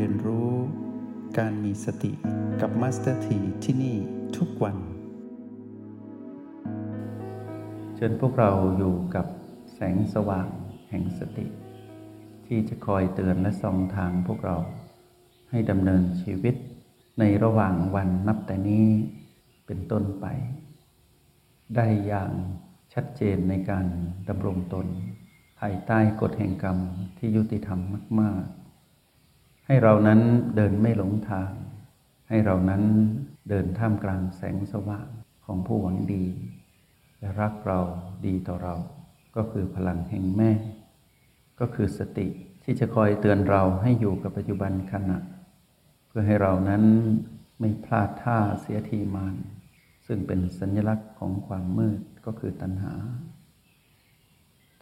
เรียนรู้ การมีสติกับ Master T ที่นี่ทุกวัน เชิญพวกเราอยู่กับแสงสว่างแห่งสติ ที่จะคอยเตือนและส่องทางพวกเรา ให้ดำเนินชีวิตในระหว่างวันนับแต่นี้เป็นต้นไป ได้อย่างชัดเจนในการดำรงตนภายใต้กฎแห่งกรรมที่ยุติธรรมมาก ๆ ให้เรานั้นเดินไม่หลงทาง ให้เรานั้นเดินท่ามกลางแสงสว่างของผู้หวังดีและรักเราดีต่อเรา ก็คือพลังแห่งแม่ ก็คือสติที่จะคอยเตือนเราให้อยู่กับปัจจุบันขณะ เพื่อให้เรานั้นไม่พลาดท่าเสียทีมานซึ่งเป็นสัญลักษณ์ของความมืดก็คือตัณหา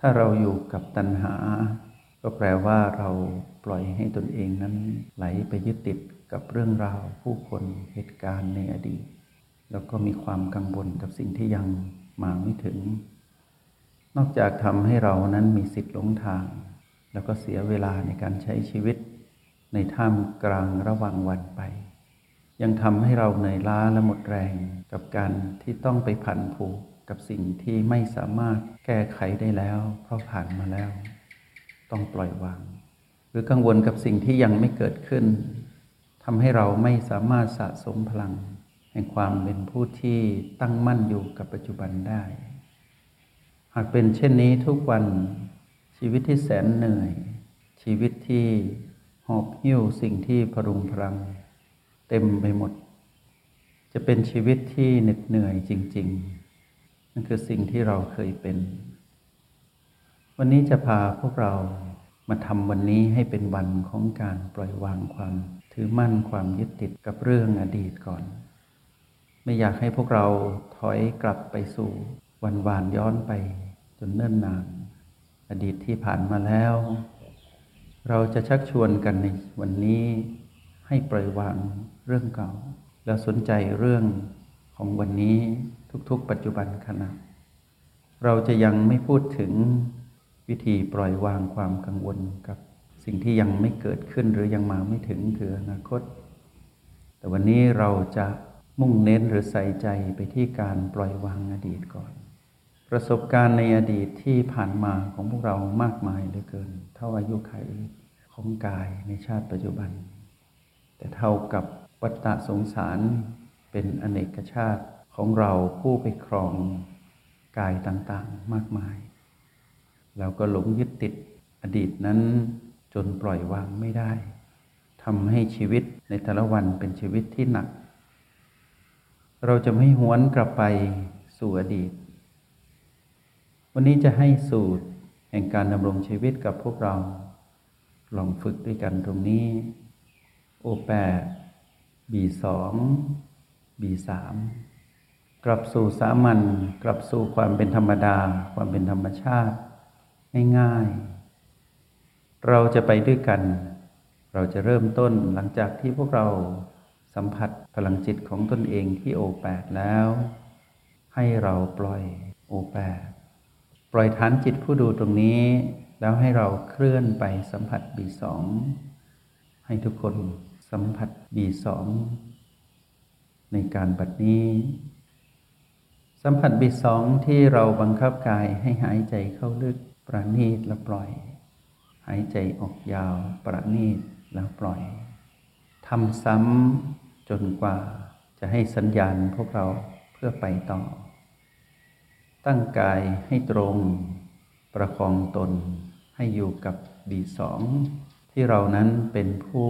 ถ้าเราอยู่กับตัณหา ก็แปลว่าเราปล่อยให้ตนเองนั้นไหลไปยึดติดกับเรื่องราวผู้คนเหตุการณ์ในอดีต แล้วก็มีความกังวลกับสิ่งที่ยังมาไม่ถึง นอกจากทำให้เรานั้นมีสิทธิ์หลงทาง แล้วก็เสียเวลาในการใช้ชีวิต ในท่ามกลางระหว่างวันไป ยังทำให้เราเหนื่อยล้าและหมดแรงกับการที่ต้องไปผันผูกกับสิ่งที่ไม่สามารถแก้ไขได้แล้ว เพราะผ่านมาแล้ว ต้องปล่อยวาง หรือกังวลกับสิ่งที่ยังไม่เกิดขึ้นทำให้เราไม่สามารถสะสมพลัง แห่งความเป็นผู้ที่ตั้งมั่นอยู่กับปัจจุบันได้ หากเป็นเช่นนี้ทุกวันชีวิตที่แสนเหนื่อย ชีวิตที่หอบหิ้วสิ่งที่พรุงพรัง เต็มไปหมด จะเป็นชีวิตที่เหน็ดเหนื่อยจริง ๆ นั่นคือสิ่งที่เราเคยเป็น วันนี้จะพาพวกเรามาทำวันนี้ให้เป็นวันของการปล่อยวางความ ถือมั่นความยึดติดกับเรื่องอดีตก่อน ไม่อยากให้พวกเราถอยกลับไปสู่วันวานย้อนไปจนเนิ่นนาน อดีตที่ผ่านมาแล้ว เราจะชักชวนกันในวันนี้ให้ปล่อยวางเรื่องเก่า แล้วสนใจเรื่องของวันนี้ทุกๆ ปัจจุบันขณะ เราจะยังไม่พูดถึง วิธีปล่อยวางความกังวลกับสิ่งที่ยังไม่เกิดขึ้นหรือยังมาไม่ถึงคืออนาคต แต่วันนี้เราจะมุ่งเน้นหรือใส่ใจไปที่การปล่อยวางอดีตก่อน ประสบการณ์ในอดีตที่ผ่านมาของพวกเรามากมายเหลือเกิน เท่าอายุไขของกายในชาติปัจจุบัน แต่เท่ากับวัฏฏะสงสารเป็นอเนกชาติของเราผู้ไปครองกายต่างๆ มากมาย เราก็หลงยึดติดอดีตนั้นจนปล่อยวางไม่ได้ทำให้ชีวิตในแต่ละวันเป็นชีวิตที่หนัก เราจะไม่หวนกลับไปสู่อดีต วันนี้จะให้สูตรแห่งการดำรงชีวิตกับพวกเรา ลองฝึกด้วยกันตรงนี้ โอแปดบีสองบีสามกลับสู่สามัญกลับสู่ความเป็นธรรมดา ความเป็นธรรมชาติ ง่ายๆ เราจะไปด้วยกัน เราจะเริ่มต้นหลังจากที่พวกเราสัมผัสพลังจิตของตนเองที่โอแปดแล้ว ให้เราปล่อยโอแปดปล่อยฐานจิตผู้ดูตรงนี้ แล้วให้เราเคลื่อนไปสัมผัสบีสองให้ทุกคนสัมผัสบีสองในการบัดนี้ สัมผัสบีสองที่เราบังคับกายให้หายใจเข้าลึก ประณีตแล้วปล่อย หายใจออกยาว ประณีตแล้วปล่อยทำซ้ำจนกว่าจะให้สัญญาณพวกเราเพื่อไปต่อ ตั้งกายให้ตรง ประคองตนให้อยู่กับบีสองที่เรานั้นเป็นผู้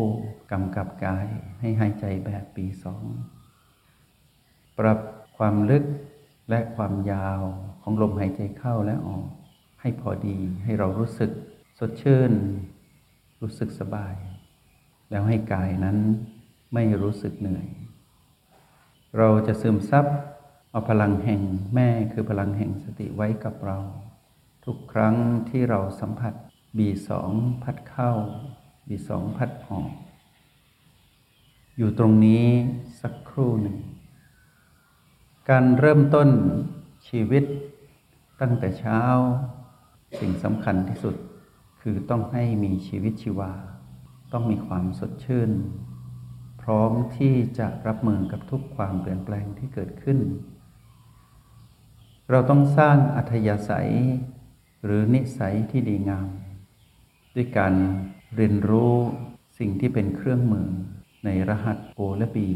กำกับกายให้หายใจแบบปีสองปรับความลึกและความยาวของลมหายใจเข้าและออก ให้พอดีให้เรารู้สึกสดชื่น รู้สึกสบาย แล้วให้กายนั้นไม่รู้สึกเหนื่อย เราจะซึมซับเอาพลังแห่งแม่คือพลังแห่งสติไว้กับเรา ทุกครั้งที่เราสัมผัสบีสองพัดเข้า บีสองพัดออก อยู่ตรงนี้สักครู่หนึ่ง การเริ่มต้นชีวิตตั้งแต่เช้า สิ่งสำคัญที่สุดคือต้องให้มีชีวิตชีวา ต้องมีความสดชื่น พร้อมที่จะรับมือกับทุกความเปลี่ยนแปลงที่เกิดขึ้น เราต้องสร้างอัธยาศัย หรือนิสัยที่ดีงาม ด้วยการเรียนรู้สิ่งที่เป็นเครื่องมือในรหัสโอและบี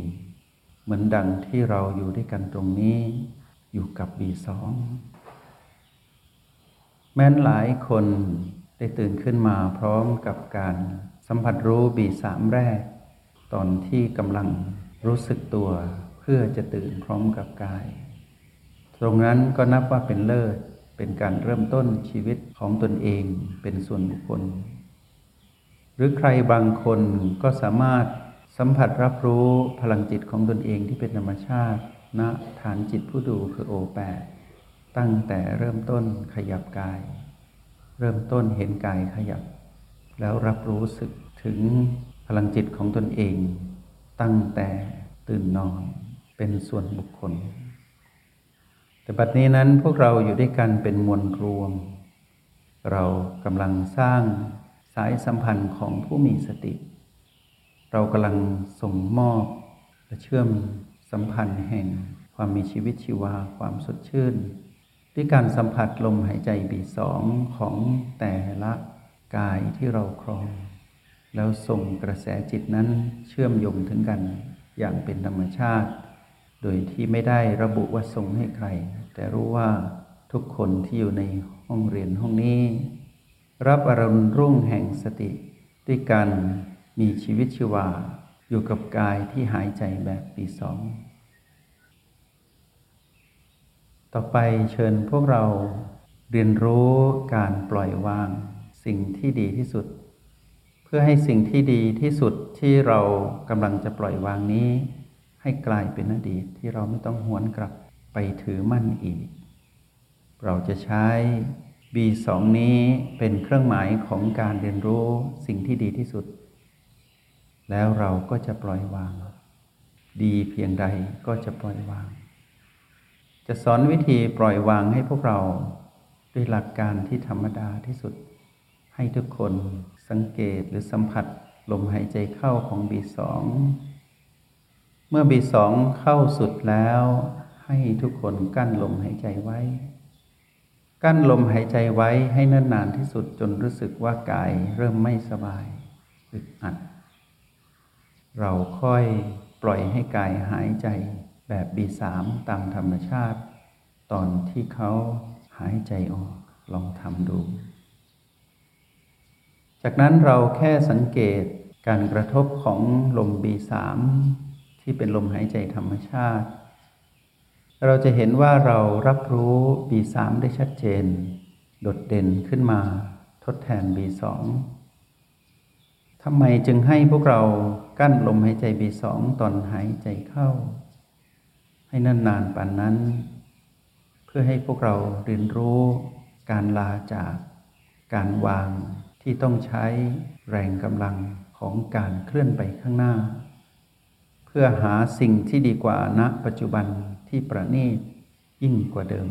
เหมือนดังที่เราอยู่ด้วยกันตรงนี้อยู่กับบีสอง แม้นหลายคนได้ตื่นขึ้นมาพร้อมกับการสัมผัสรู้บีสามแรก ตอนที่กำลังรู้สึกตัวเพื่อจะตื่นพร้อมกับกาย ตรงนั้นก็นับว่าเป็นเลิศเป็นการเริ่มต้นชีวิตของตนเองเป็นส่วนบุคคล หรือใครบางคนก็สามารถสัมผัสรับรู้พลังจิตของตนเองที่เป็นธรรมชาติณฐานจิตผู้ดูคือโอแปด ตั้งแต่เริ่มต้นขยับกาย เริ่มต้นเห็นกายขยับ แล้วรับรู้สึกถึงพลังจิตของตนเอง ตั้งแต่ตื่นนอนเป็นส่วนบุคคล แต่บัดนี้นั้นพวกเราอยู่ด้วยกันเป็นมวลรวม เรากำลังสร้างสายสัมพันธ์ของผู้มีสติ เรากำลังส่งมอบและเชื่อมสัมพันธ์แห่งความมีชีวิตชีวาความสดชื่น ด้วยการสัมผัสลมหายใจบีสองของแต่ละกายที่เราครอง แล้วส่งกระแสจิตนั้นเชื่อมโยงถึงกันอย่างเป็นธรรมชาติ โดยที่ไม่ได้ระบุว่าส่งให้ใคร แต่รู้ว่าทุกคนที่อยู่ในห้องเรียนห้องนี้ รับอารมณ์รุ่งแห่งสติ ด้วยการมีชีวิตชีวาอยู่กับกายที่หายใจแบบปีสอง ต่อไปเชิญพวกเราเรียนรู้การปล่อยวางสิ่งที่ดีที่สุด เพื่อให้สิ่งที่ดีที่สุดที่เรากำลังจะปล่อยวางนี้ ให้กลายเป็นอดีตที่เราไม่ต้องหวนกลับไปถือมั่นอีก เราจะใช้ B2 นี้เป็นเครื่องหมายของการเรียนรู้สิ่งที่ดีที่สุด แล้วเราก็จะปล่อยวาง ดีเพียงใดก็จะปล่อยวาง จะสอนวิธีปล่อยวางให้พวกเราด้วยหลักการที่ธรรมดาที่สุด ให้ทุกคนสังเกตหรือสัมผัสลมหายใจเข้าของ B2 เมื่อ B2 เข้าสุดแล้ว ให้ทุกคนกั้นลมหายใจไว้ กั้นลมหายใจไว้ให้นานๆที่สุดจนรู้สึกว่ากายเริ่มไม่สบายอึดอัด เราค่อยปล่อยให้กายหายใจ แบบ B3 ตามธรรมชาติ ตอนที่เขาหายใจออกลองทำดู จากนั้นเราแค่สังเกตการกระทบของลม B3 ที่เป็นลมหายใจธรรมชาติ เราจะเห็นว่าเรารับรู้ B3 ได้ชัดเจน โดดเด่นขึ้นมาทดแทน B2 ทำไมจึงให้พวกเรากั้นลมหายใจ B2 ตอนหายใจเข้า ให้นั่นนานปานนั้น เพื่อให้พวกเราเรียนรู้การลาจากการวางที่ต้องใช้แรงกำลังของการเคลื่อนไปข้างหน้า เพื่อหาสิ่งที่ดีกว่าณปัจจุบันที่ประณีตยิ่งกว่าเดิม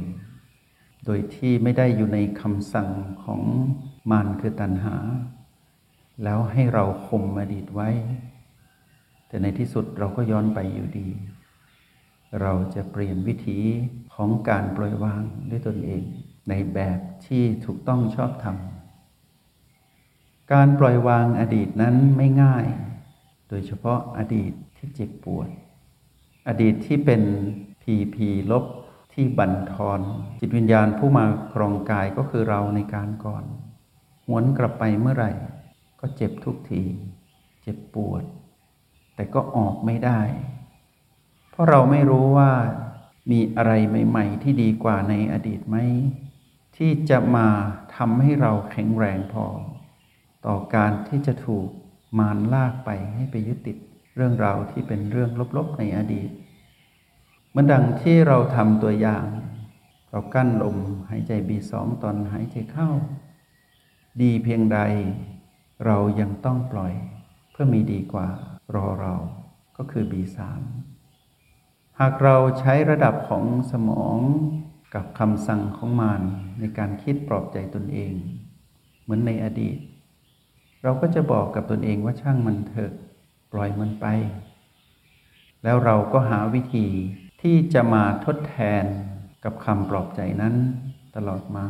โดยที่ไม่ได้อยู่ในคำสั่งของมารคือตัณหา แล้วให้เราข่มอดีตไว้ แต่ในที่สุดเราก็ย้อนไปอยู่ดี เราจะเปลี่ยนวิถีของการปล่อยวางด้วยตนเอง ในแบบที่ถูกต้องชอบธรรม การปล่อยวางอดีตนั้นไม่ง่าย โดยเฉพาะอดีตที่เจ็บปวด อดีตที่เป็นพีพีลบที่บั่นทอน จิตวิญญาณผู้มาครองกายก็คือเราในการก่อน หวนกลับไปเมื่อไหร่ ก็เจ็บทุกที เจ็บปวด แต่ก็ออกไม่ได้ ราะเราไม่รู้ว่ามีอะไรใหม่ ๆ ที่ดีกว่าในอดีตไหมที่จะมาทำให้เราแข็งแรงพอ ต่อการที่จะถูกมารลากไปให้ไปยึดติดเรื่องราวที่เป็นเรื่องลบๆในอดีตเหมือนดังที่เราทำตัวอย่าง เรากั้นลมหายใจบีสองตอนหายใจเข้า ดีเพียงใด เรายังต้องปล่อย เพื่อมีดีกว่ารอเราก็คือบีสาม หากเราใช้ระดับของสมองกับคำสั่งของมารในการคิดปลอบใจตนเอง เหมือนในอดีต เราก็จะบอกกับตนเองว่าช่างมันเถอะปล่อยมันไป แล้วเราก็หาวิธีที่จะมาทดแทนกับคำปลอบใจนั้นตลอดมา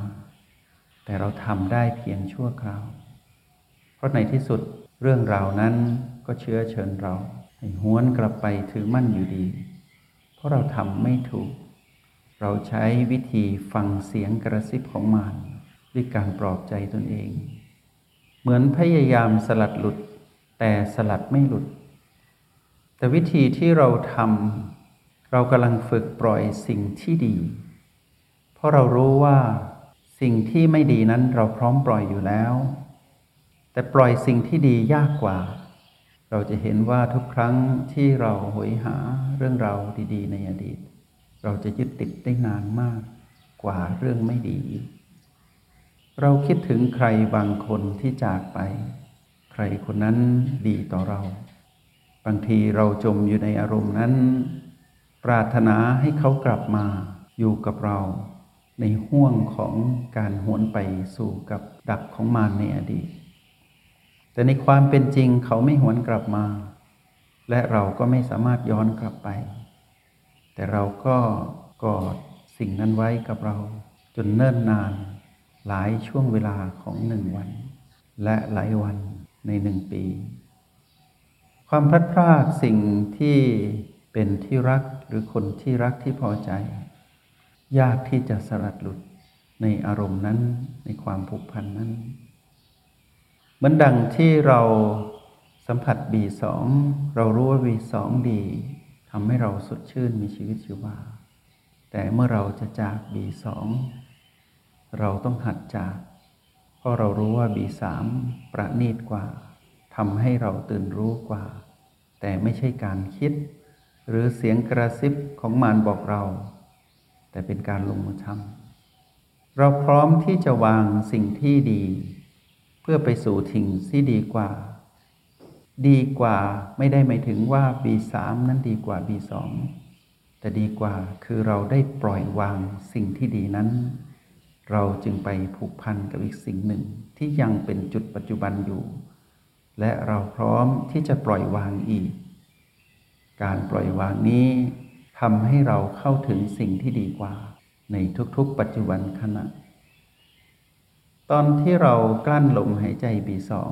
แต่เราทำได้เพียงชั่วคราว เพราะในที่สุดเรื่องราวนั้นก็เชื้อเชิญเราให้หวนกลับไปถือมั่นอยู่ดี เพราะเราทำไม่ถูก เราใช้วิธีฟังเสียงกระซิบของมารด้วยการปลอบใจตนเอง เหมือนพยายามสลัดหลุด แต่สลัดไม่หลุด แต่วิธีที่เราทำเรากำลังฝึกปล่อยสิ่งที่ดี เพราะเรารู้ว่าสิ่งที่ไม่ดีนั้นเราพร้อมปล่อยอยู่แล้ว แต่ปล่อยสิ่งที่ดียากกว่า เราจะเห็นว่าทุกครั้งที่เราหวยหาเรื่องราวดีๆ ในอดีต เราจะยึดติดได้นานมากกว่าเรื่องไม่ดี เราคิดถึงใครบางคนที่จากไป ใครคนนั้นดีต่อเรา บางทีเราจมอยู่ในอารมณ์นั้น ปรารถนาให้เขากลับมาอยู่กับเรา ในห่วงของการหวนไปสู่กับดักของมารในอดีต แต่ในความเป็นจริงเขาไม่หวนกลับมา และเราก็ไม่สามารถย้อนกลับไป แต่เราก็กอดสิ่งนั้นไว้กับเรา จนเนิ่นนานหลายช่วงเวลาของหนึ่งวัน และหลายวันในหนึ่งปี ความพลัดพรากสิ่งที่เป็นที่รักหรือคนที่รักที่พอใจ ยากที่จะสลัดหลุดในอารมณ์นั้นในความผูกพันนั้น เหมือนดังที่เราสัมผัสบีสองเรารู้ว่าบีสองดีทำให้เราสดชื่นมีชีวิตชีวา แต่เมื่อเราจะจากบีสองเราต้องหัดจาก เพราะเรารู้ว่าบีสามประณีตกว่าทำให้เราตื่นรู้กว่า แต่ไม่ใช่การคิด หรือเสียงกระซิบของมารบอกเรา แต่เป็นการลงมือทำเราพร้อมที่จะวางสิ่งที่ดี พื่อไปสู่ทิ้งที่ดีกว่า ดีกว่าไม่ได้หมายถึงว่าบีสามนั้นดีกว่าบีสองแต่ดีกว่าคือเราได้ปล่อยวางสิ่งที่ดีนั้น เราจึงไปผูกพันกับอีกสิ่งหนึ่งที่ยังเป็นจุดปัจจุบันอยู่ และเราพร้อมที่จะปล่อยวางอีก การปล่อยวางนี้ทำให้เราเข้าถึงสิ่งที่ดีกว่า ในทุกๆ ปัจจุบันขณะ ตอนที่เรากลั้นลมหายใจบีสอง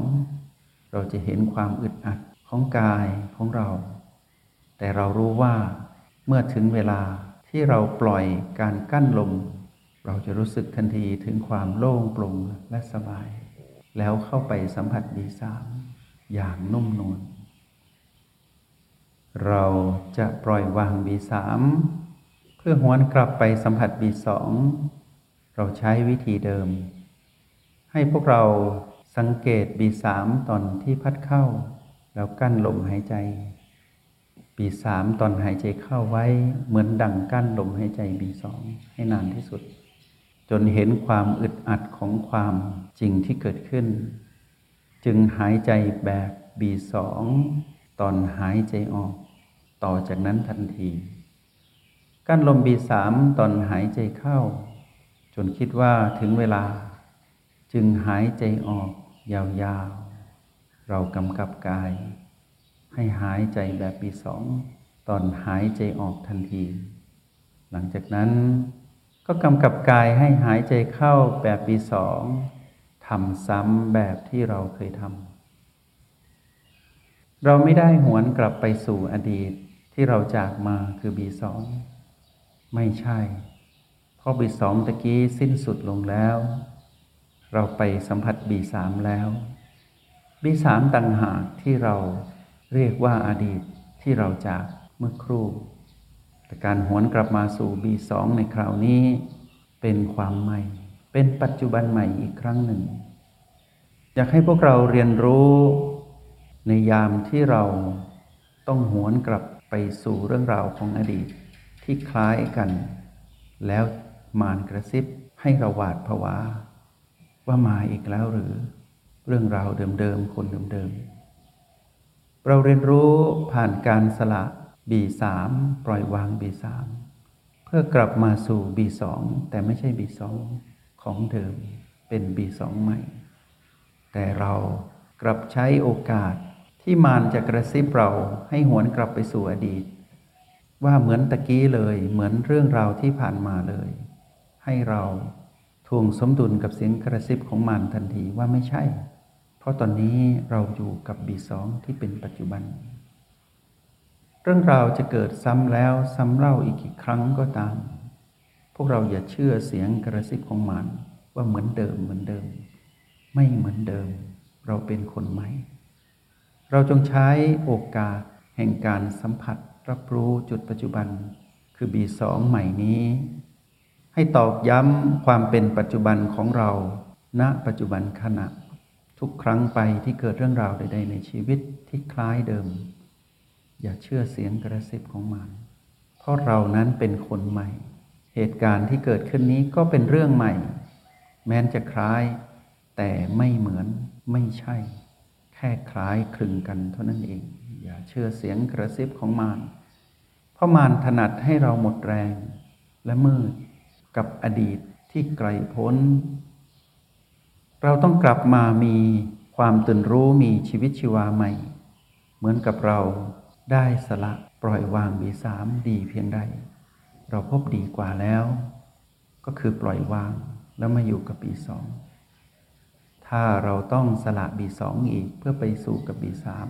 เราจะเห็นความอึดอัดของกายของเรา แต่เรารู้ว่าเมื่อถึงเวลาที่เราปล่อยการกั้นลม เราจะรู้สึกทันทีถึงความโล่งโปร่งและสบาย แล้วเข้าไปสัมผัสบีสามอย่างนุ่มนวลเราจะปล่อยวางบีสามเพื่อหวนกลับไปสัมผัสบีสองเราใช้วิธีเดิม ให้พวกเราสังเกตบีสามตอนที่พัดเข้า แล้วกั้นลมหายใจ บีสามตอนหายใจเข้าไว้ เหมือนดังกั้นลมหายใจบีสองให้นานที่สุด จนเห็นความอึดอัดของความจริงที่เกิดขึ้น จึงหายใจแบบบีสองตอนหายใจออก ต่อจากนั้นทันที กั้นลมบีสามตอนหายใจเข้า จนคิดว่าถึงเวลา จึงหายใจออกยาวๆ เรากำกับกาย ให้หายใจแบบปีสองตอนหายใจออกทันที หลังจากนั้นก็กำกับกายให้หายใจเข้าแบบปีสองทำซ้ำแบบที่เราเคยทำเราไม่ได้หวนกลับไปสู่อดีตที่เราจากมาคือบีสองไม่ใช่ เพราะบีสองตะกี้สิ้นสุดลงแล้ว เราไปสัมผัสบีสามแล้วบีสามต่างหากที่เราเรียกว่าอาดีตที่เราจากเมื่อครู่แต่การหวนกลับมาสู่บีสองในคราวนี้ เป็นความใหม่ เป็นปัจจุบันใหม่อีกครั้งหนึ่ง อยากให้พวกเราเรียนรู้ในยามที่เราต้องหวนกลับไปสู่เรื่องราวของอดีตที่คล้ายกัน แล้วมารกระซิบให้เราหวาดผวา ว่ามาอีกแล้วหรือเรื่องราวเดิมๆ คนเดิมๆ เราเรียนรู้ผ่านการสละบีสามปล่อยวางบีสามเพื่อกลับมาสู่บีสองแต่ไม่ใช่บีสองของเดิมเป็นบีสองใหม่ แต่เรากลับใช้โอกาสที่มารจะกระซิบเราให้หวนกลับไปสู่อดีต ว่าเหมือนตะกี้เลยเหมือนเรื่องราวที่ผ่านมาเลย ให้เรา ทวงสมดุลกับเสียงกระซิบของมารทันทีว่าไม่ใช่ เพราะตอนนี้เราอยู่กับบีสองที่เป็นปัจจุบัน เรื่องราวจะเกิดซ้ำแล้วซ้ำเล่าอีกกี่ครั้งก็ตาม พวกเราอย่าเชื่อเสียงกระซิบของมารว่าเหมือนเดิมเหมือนเดิม ไม่เหมือนเดิม เราเป็นคนใหม่ เราจงใช้โอกาสแห่งการสัมผัสรับรู้จุดปัจจุบัน คือบีสองใหม่นี้ ให้ตอกย้ำความเป็นปัจจุบันของเรา ณ ปัจจุบันขณะ ทุกครั้งไปที่เกิดเรื่องราวใด ๆ ในชีวิตที่คล้ายเดิม อย่าเชื่อเสียงกระซิบของมัน เพราะเรานั้นเป็นคนใหม่ เหตุการณ์ที่เกิดขึ้นนี้ก็เป็นเรื่องใหม่ แม้นจะคล้าย แต่ไม่เหมือนไม่ใช่ แค่คล้ายคลึงกันเท่านั้นเอง อย่าเชื่อเสียงกระซิบของมารเพราะมารถนัดให้เราหมดแรงและมืด กับอดีตที่ไกลพ้น เราต้องกลับมามีความตื่นรู้มีชีวิตชีวาใหม่ เหมือนกับเราได้สละปล่อยวางบีสามดีเพียงใด เราพบดีกว่าแล้ว ก็คือปล่อยวางแล้วมาอยู่กับบีสองถ้าเราต้องสละบีสองอีกเพื่อไปสู่กับบีสาม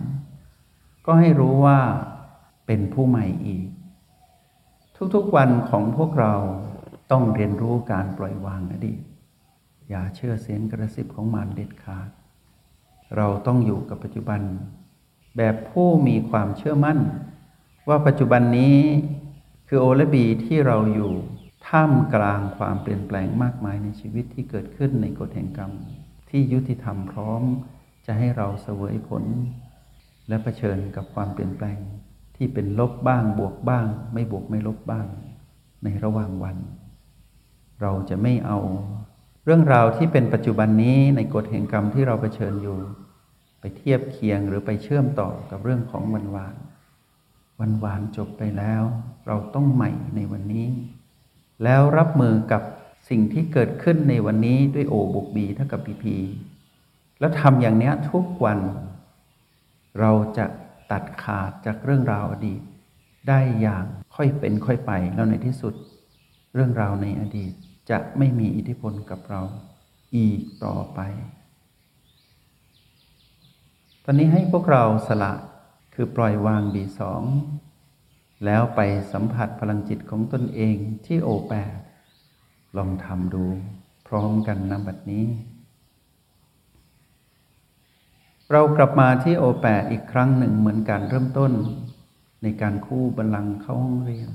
ก็ให้รู้ว่าเป็นผู้ใหม่อีก ทุกๆวันของพวกเรา ต้องเรียนรู้การปล่อยวางอดีตอย่าเชื่อเสียงกระซิบของมารเด็ดขาด เราต้องอยู่กับปัจจุบัน แบบผู้มีความเชื่อมั่น ว่าปัจจุบันนี้คือโอและบีที่เราอยู่ท่ามกลางความเปลี่ยนแปลงมากมายในชีวิตที่เกิดขึ้นในกฎแห่งกรรม ที่ยุติธรรมพร้อมจะให้เราเสวยผล และะเผชิญกับความเปลี่ยนแปลงที่เป็นลบบ้างบวกบ้าง ไม่บวกไม่ลบบ้าง ในระหว่างวัน เราจะไม่เอา เรื่องราวที่เป็นปัจจุบันนี้ในกฎแห่งกรรมที่เราเผชิญอยู่ ไปเทียบเคียงหรือไปเชื่อมต่อกับเรื่องของวันวาน วันวานจบไปแล้ว เราต้องใหม่ในวันนี้ แล้วรับมือกับสิ่งที่เกิดขึ้นในวันนี้ด้วยโอบวกบีเท่ากับพีพีแล้วทำอย่างนี้ทุกวัน เราจะตัดขาดจากเรื่องราวอดีต ได้อย่างค่อยเป็นค่อยไปแล้วในที่สุด เรื่องราวในอดีต จะไม่มีอิทธิพลกับเราอีกต่อไป ตอนนี้ให้พวกเราสละคือปล่อยวางบีสองแล้วไปสัมผัสพลังจิตของตนเองที่โอแปดลองทำดูพร้อมกันนบัดนี้ เรากลับมาที่โอแปดอีกครั้งหนึ่งเหมือนการเริ่มต้น ในการคู่บัลลังก์เข้าห้องเรียน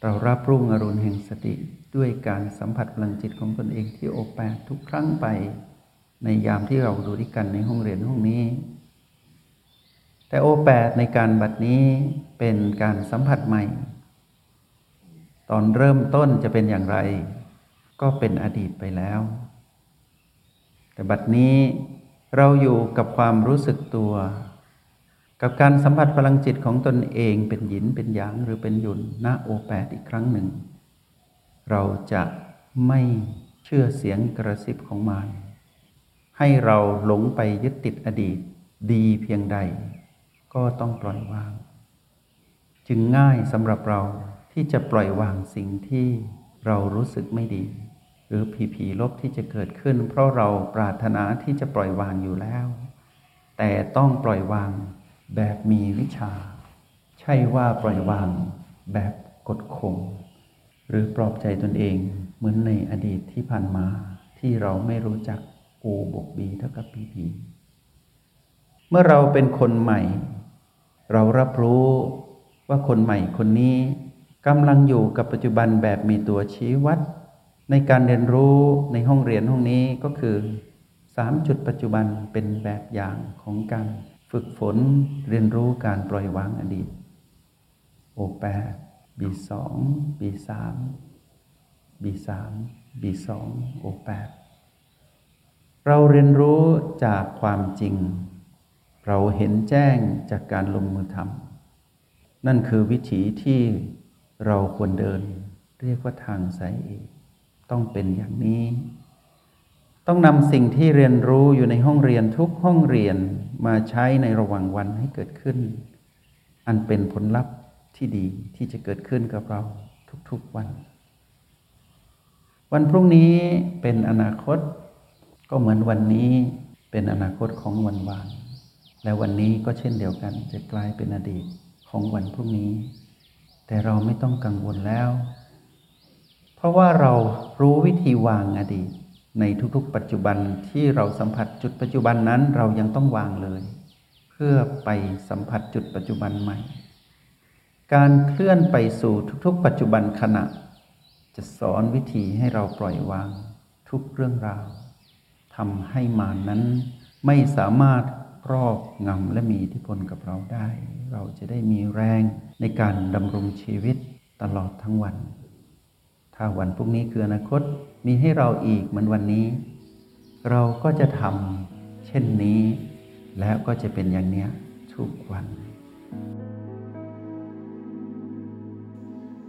เรารับรุ่งอรุณแห่งสติ ด้วยการสัมผัสพลังจิตของตนเองที่โอแปดทุกครั้งไป ในยามที่เราดูด้วยกันในห้องเรียนห้องนี้ แต่โอแปดในการบัดนี้เป็นการสัมผัสใหม่ ตอนเริ่มต้นจะเป็นอย่างไร ก็เป็นอดีตไปแล้ว แต่บัดนี้เราอยู่กับความรู้สึกตัว กับการสัมผัสพลังจิตของตนเองเป็นหยินเป็นหยางหรือเป็นหยุนณโอแปดอีกครั้งหนึ่ง เราจะไม่เชื่อเสียงกระซิบของมารให้เราหลงไปยึดติดอดีตดีเพียงใด ก็ต้องปล่อยวาง จึงง่ายสำหรับเราที่จะปล่อยวางสิ่งที่เรารู้สึกไม่ดี หรือผีผีลบที่จะเกิดขึ้น เพราะเราปรารถนาที่จะปล่อยวางอยู่แล้ว แต่ต้องปล่อยวางแบบมีวิชา ใช่ว่าปล่อยวางแบบกดข่ม หรือปลอบใจตนเองเหมือนในอดีตที่ผ่านมาที่เราไม่รู้จักกูบวกบีเท่ากับพีพีเมื่อเราเป็นคนใหม่ เรารับรู้ว่าคนใหม่คนนี้กำลังอยู่กับปัจจุบันแบบมีตัวชี้วัด ในการเรียนรู้ในห้องเรียนห้องนี้ก็คือสามจุดปัจจุบันเป็นแบบอย่างของการฝึกฝนเรียนรู้การปล่อยวางอดีตโอแปด บีสองบีสามบีสามบีสองโอแปดเราเรียนรู้จากความจริง เราเห็นแจ้งจากการลงมือทำนั่นคือวิถีที่เราควรเดิน เรียกว่าทางสายเอกต้องเป็นอย่างนี้ ต้องนำสิ่งที่เรียนรู้อยู่ในห้องเรียนทุกห้องเรียนมาใช้ในระหว่างวันให้เกิดขึ้น อันเป็นผลลัพธ์ ที่ดีที่จะเกิดขึ้นกับเราทุกๆวัน วันพรุ่งนี้เป็นอนาคต ก็เหมือนวันนี้เป็นอนาคตของวันวานและวันนี้ก็เช่นเดียวกันจะกลายเป็นอดีตของวันพรุ่งนี้ แต่เราไม่ต้องกังวลแล้ว เพราะว่าเรารู้วิธีวางอดีต ในทุกๆ ปัจจุบันที่เราสัมผัสจุดปัจจุบันนั้นเรายังต้องวางเลย เพื่อไปสัมผัสจุดปัจจุบันใหม่ การเคลื่อนไปสู่ทุกๆ ปัจจุบันขณะ จะสอนวิธีให้เราปล่อยวางทุกเรื่องราวทำให้มานนั้นไม่สามารถครอบงำและมีอิทธิพลกับเราได้ เราจะได้มีแรงในการดำรงชีวิตตลอดทั้งวัน ถ้าวันพรุ่งนี้คืออนาคตมีให้เราอีกเหมือนวันนี้ เราก็จะทำเช่นนี้ แล้วก็จะเป็นอย่างเนี้ยทุกวัน